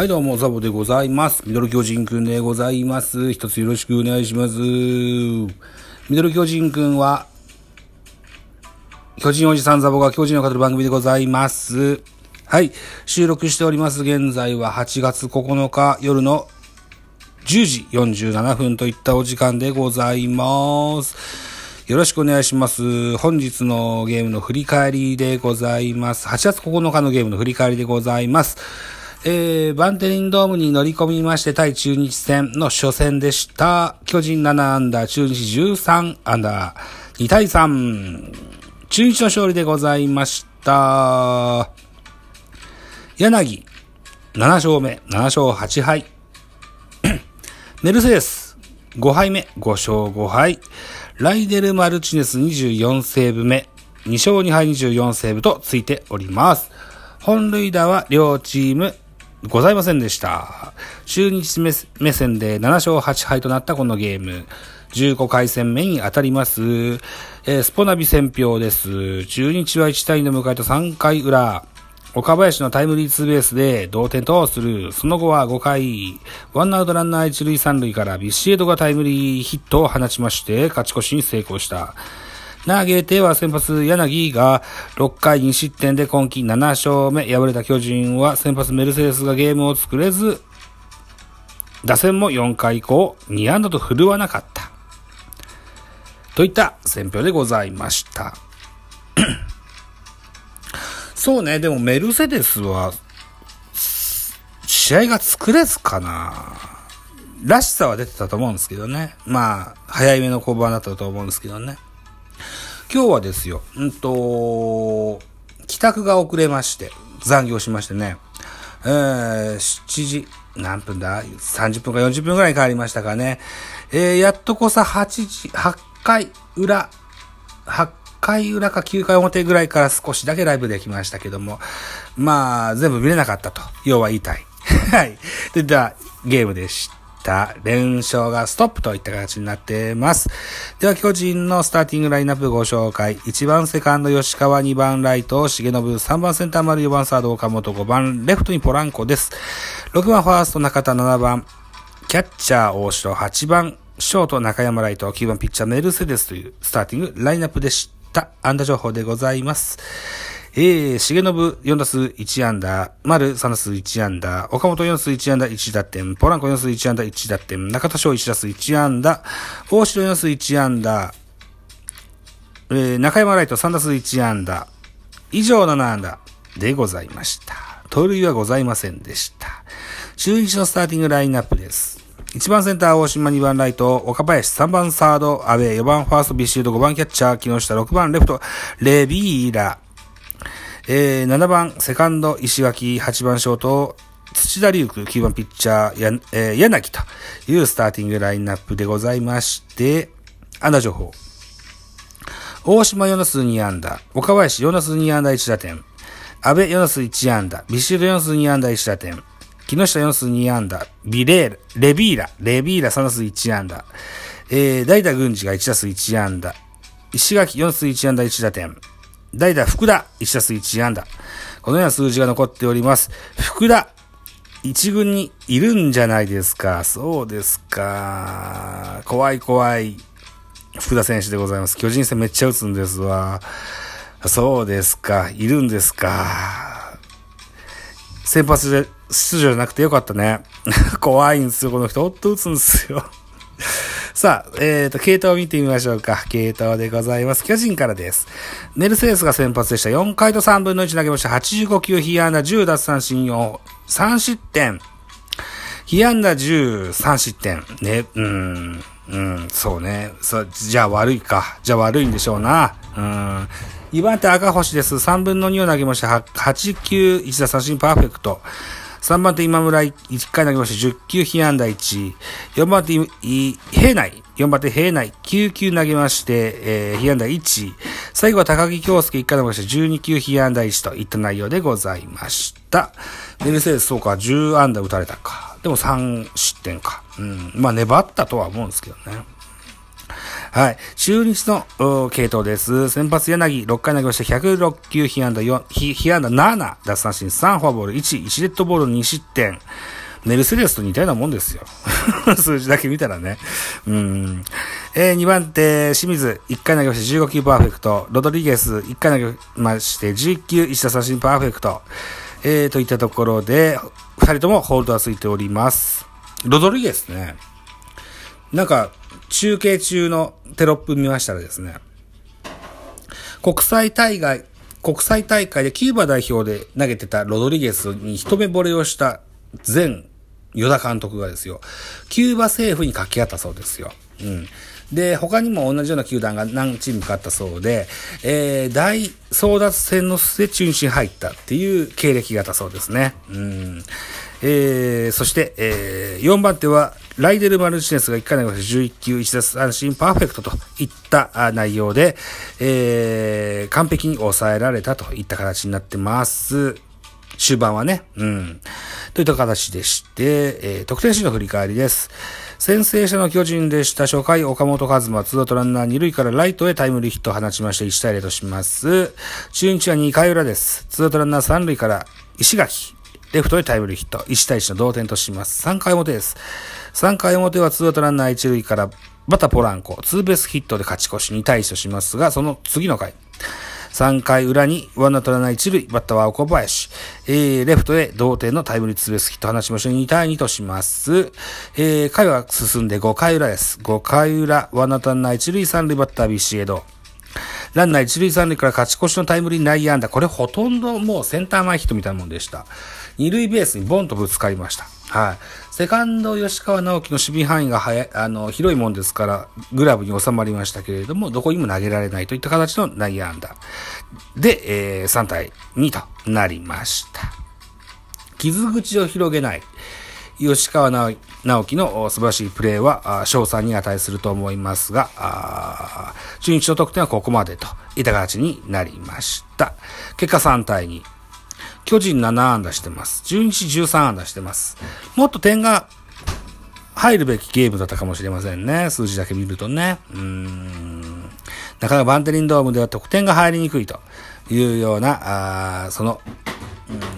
はい、どうも、ザボでございます。ミドル巨人くんでございます。一つよろしくお願いします。ミドル巨人くんは、巨人おじさんザボが巨人を語る番組でございます。はい、収録しております。現在は8月9日夜の10時47分といったお時間でございます。よろしくお願いします。本日のゲームの振り返りでございます。8月9日のゲームの振り返りでございます。えー、バンテリンドームに乗り込みまして、対中日戦の初戦でした。巨人7アンダー、中日13アンダー、2対3。中日の勝利でございました。柳、7勝目、7勝8敗。メルセデス、5敗目、5勝5敗。ライデル・マルチネス24セーブ目、2勝2敗24セーブとついております。本塁打は両チームございませんでした。中日目線で7勝8敗となったこのゲーム。15回戦目に当たります。えー、スポナビ戦票です。中日は1対2で迎えた3回裏。岡林のタイムリーツーベースで同点とする。その後は5回、ワンアウトランナー1塁3塁からビシエドがタイムリーヒットを放ちまして、勝ち越しに成功した。投げては先発柳が6回2失点で今季7勝目。敗れた巨人は先発メルセデスがゲームを作れず、打線も4回以降2安打と振るわなかった。といった選評でございました。そうね、でもメルセデスは、試合が作れずかな。らしさは出てたと思うんですけどね。まあ、早い目の降板だったと思うんですけどね。今日はですよ、うんと、帰宅が遅れまして、残業しましてね、えー、7時、何分だ ?30 分か40分くらいに帰りましたかね。えー、やっとこさ8時、8回裏、8回裏か9回表ぐらいから少しだけライブできましたけども、まあ、全部見れなかったと、要は言いたい。はい。で、では、ゲームでした。連勝がストップといった形になっています。では、巨人のスターティングラインナップご紹介。1番セカンド吉川、2番ライト重信、3番センター丸、4番サード岡本、5番レフトにポランコです。6番ファースト中田、7番キャッチャー大城、8番ショート中山ライト、9番ピッチャーメルセデスというスターティングラインナップでした。安打情報でございます。えー、重信4打数1安打、丸3打数1安打、岡本4打数1安打1打点、ポランコ4打数1安打1打点、中田翔1打数1安打、大城4打数1安打、えー、中山ライト3打数1安打、以上7安打でございました。盗塁はございませんでした。中日のスターティングラインナップです。1番センター大島、2番ライト岡林、3番サード阿部、4番ファーストビシュード、5番キャッチャー木下、6番レフトレビーラ、えー、7番セカンド石垣、8番ショート土田龍空、9番ピッチャーや、えー、柳というスターティングラインナップでございまして、安打情報。大島4打数2安打、岡林4打数2安打1打点、阿部4打数1安打、ビシュード4打数2安打1打点、木下4打数2安打、ビレール、レビーラ、レビーラ3打数1安打、えー、代打軍事が1打数1安打、石垣4打数1安打1打点、代打福田1打数1安打。このような数字が残っております。福田、一軍にいるんじゃないですか。そうですか。怖い怖い。福田選手でございます。巨人戦めっちゃ打つんですわ。そうですか。いるんですか。先発で出場じゃなくてよかったね。怖いんですよ、この人。ほんと打つんですよ。さあ、えっ、ー、と、系統を見てみましょうか。系統でございます。巨人からです。メルセデスが先発でした。4回と3分の1投げました。85球、被安打10奪三振4、3失点。被安打10、3失点。ね、うん、うん、そうね。そ、じゃあ悪いか。じゃあ悪いんでしょうな。うん。2番手赤星です。3分の2を投げました。8球、1打三振パーフェクト。3番手今村1回投げました。10球被安打1。4番手平内。4番手平内。9球投げまして、えー、被安打1。最後は高木京介1回投げました。12球被安打1といった内容でございました。メルセデスそうか、10安打打たれたか。でも3失点か。うん。まあ粘ったとは思うんですけどね。はい。中日の系統です。先発柳、6回投げまして106球、被安打4、被安打7、奪三振3、フォアボール1、1デッドボール2失点。メルセデスと似たようなもんですよ。数字だけ見たらね。うん。えー、2番手、清水、1回投げまして15球パーフェクト。ロドリゲス、1回投げまして11球、1打三振パーフェクト。えー、といったところで、2人ともホールドはついております。ロドリゲスね。なんか、中継中のテロップ見ましたらですね、国際大会、国際大会でキューバ代表で投げてたロドリゲスに一目惚れをした前与田監督がですよ、キューバ政府に掛け合ったそうですよ。うん。で、他にも同じような球団が何チームかあったそうで、えー、大争奪戦の末中日に入ったっていう経歴があったそうですね。うん。えー、そして、えー、4番手は、ライデル・マルチネスが1回投げ11球1奪三振パーフェクトといった内容で、えー、完璧に抑えられたといった形になってます。終盤はね、うん。といった形でして、えー、得点シーンの振り返りです。先制したのは巨人でした初回、岡本和真、ツーアウトランナー2塁からライトへタイムリーヒットを放ちまして1対0とします。中日は2回裏です。ツーアウトランナー3塁から石垣、レフトへタイムリーヒット、1対1の同点とします。3回表です。3回表はツーアウトランナー1塁からバッターポランコ、ツーベースヒットで勝ち越し2対1としますが、その次の回。3回裏にワンアウトランナー1塁、バッターは小林。えー、レフトへ同点のタイムリーツーベースヒット放ちましょう。2対2とします。えー、回は進んで5回裏です。5回裏、ワンアウトランナー1塁3塁バッタービシエド。ランナー1塁3塁から勝ち越しのタイムリー内野安打。これほとんどもうセンター前ヒットみたいなもんでした。二塁ベースにボンとぶつかりました。はい。セカンド吉川直樹の守備範囲が早い、あの、広いもんですから、グラブに収まりましたけれども、どこにも投げられないといった形の内野安打。で、えー、3対2となりました。傷口を広げない。吉川直樹の素晴らしいプレーは、賞賛に値すると思いますが、中日の得点はここまでといった形になりました。結果3対2。巨人7安打してます。中日13安打してます。もっと点が入るべきゲームだったかもしれませんね。数字だけ見るとね。うーん。なかなかバンテリンドームでは得点が入りにくいというような、あその、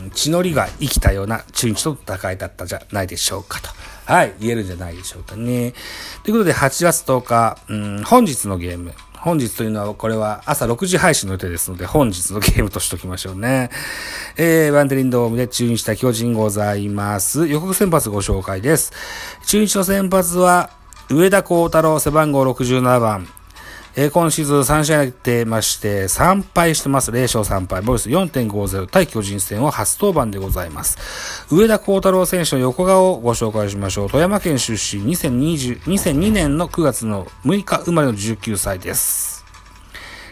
うん、血のりが生きたような中日との戦いだったじゃないでしょうかと。はい、言えるんじゃないでしょうかね。ということで、8月10日、うん、本日のゲーム。本日というのは、これは朝6時配信の予定ですので、本日のゲームとしときましょうね。えー、バンテリンドームで中日対巨人ございます。予告先発ご紹介です。中日の先発は、上田幸太郎背番号67番。えー、今シーズン3試合やってまして、3敗してます。0勝3敗。ボイス4.50対巨人戦を初登板でございます。上田幸太郎選手の横顔をご紹介しましょう。富山県出身2020、2002年の9月の6日生まれの19歳です。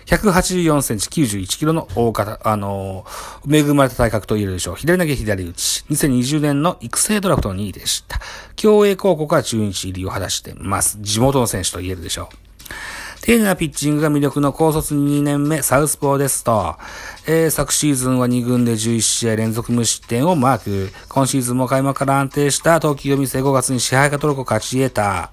184センチ91キロの大型、あのー、恵まれた体格と言えるでしょう。左投げ左打ち。2020年の育成ドラフトの2位でした。競泳高校から中日入りを果たしてます。地元の選手と言えるでしょう。丁寧なピッチングが魅力の高卒2年目、サウスポーですと、えー、昨シーズンは2軍で11試合連続無失点をマーク。今シーズンも開幕から安定した投球を見せ5月に支配下登録を勝ち得た。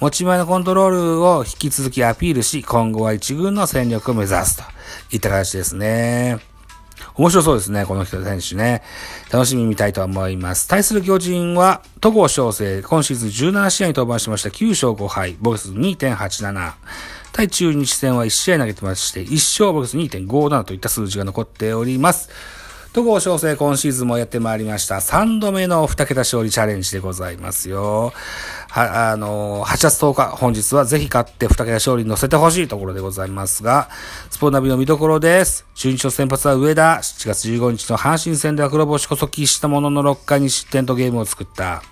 持ち前のコントロールを引き続きアピールし、今後は1軍の戦力を目指すといった形ですね。面白そうですね、この人選手ね。楽しみに見たいと思います。対する巨人は、戸郷翔征、今シーズン17試合に登板しました9勝5敗、ボクス2.87。対中日戦は1試合投げてまして、1勝ボックス2.57といった数字が残っております。戸郷翔征今シーズンもやってまいりました。3度目の2桁勝利チャレンジでございますよ。は、あの、8月10日、本日はぜひ勝って2桁勝利に乗せてほしいところでございますが、スポーナビの見どころです。中日の先発は上田、7月15日の阪神戦では黒星こそ喫したものの6回に失点とゲームを作った。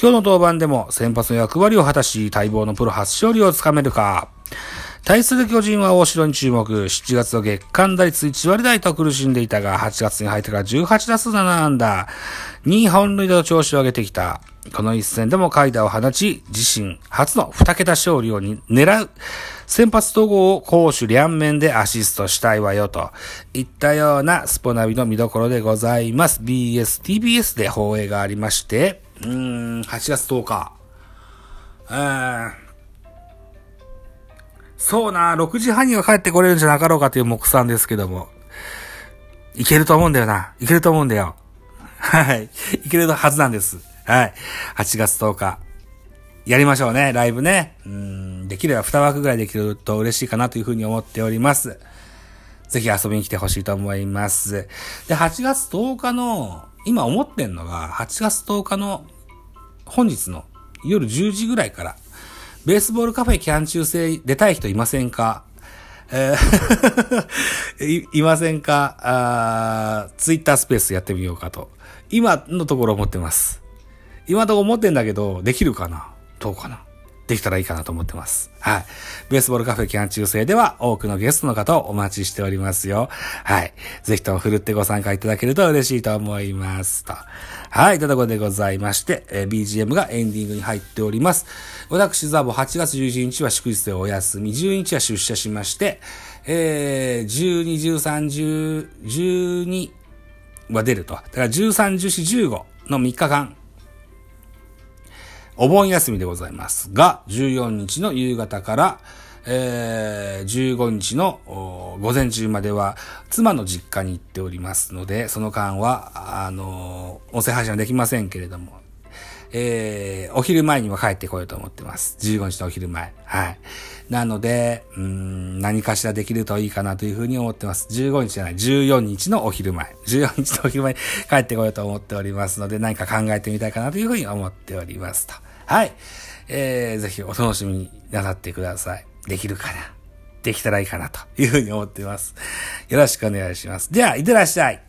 今日の登板でも先発の役割を果たし、待望のプロ初勝利をつかめるか。対する巨人は大城に注目。7月の月間打率1割台と苦しんでいたが、8月に入ってから18打数7安打。2本塁打の調子を上げてきた。この一戦でも階段を放ち、自身初の2桁勝利を狙う。先発統合を攻守両面でアシストしたいわよといったようなスポナビの見どころでございます。BS、TBS で放映がありまして、うーん、8月10日。えーそうな、6時半には帰ってこれるんじゃなかろうかという目算ですけども。いけると思うんだよな。いけると思うんだよ。はい。いけるはずなんです。はい。8月10日。やりましょうね、ライブね。うん、できれば2枠ぐらいできると嬉しいかなというふうに思っております。ぜひ遊びに来てほしいと思います。で、8月10日の、今思ってんのが、8月10日の本日の夜10時ぐらいから、ベースボールカフェキャン中制出たい人いませんか？え い、ませんか？あツイッタースペースやってみようかと。今のところ思ってます。今のところ思ってんだけど、できるかな？どうかな？できたらいいかなと思ってます。はい。ベースボールカフェ期間中制では多くのゲストの方をお待ちしておりますよ。はい。ぜひとも振るってご参加いただけると嬉しいと思います。と。はい。というころでございまして、えー、BGM がエンディングに入っております。私、ザボ8月11日は祝日でお休み、12日は出社しまして、えー、12、13、10、12は出ると。だから13、14、15の3日間、お盆休みでございますが、14日の夕方から、えー、15日の午前中までは妻の実家に行っておりますので、その間は、あのー、音声配信はできませんけれども、えー、お昼前には帰ってこようと思ってます。15日のお昼前。はい。なので、うん、何かしらできるといいかなというふうに思ってます。15日じゃない、14日のお昼前。14日のお昼前に帰ってこようと思っておりますので、何か考えてみたいかなというふうに思っておりますと。はい。えー、ぜひお楽しみになさってください。できるかなできたらいいかなというふうに思っています。よろしくお願いします。では、いってらっしゃい。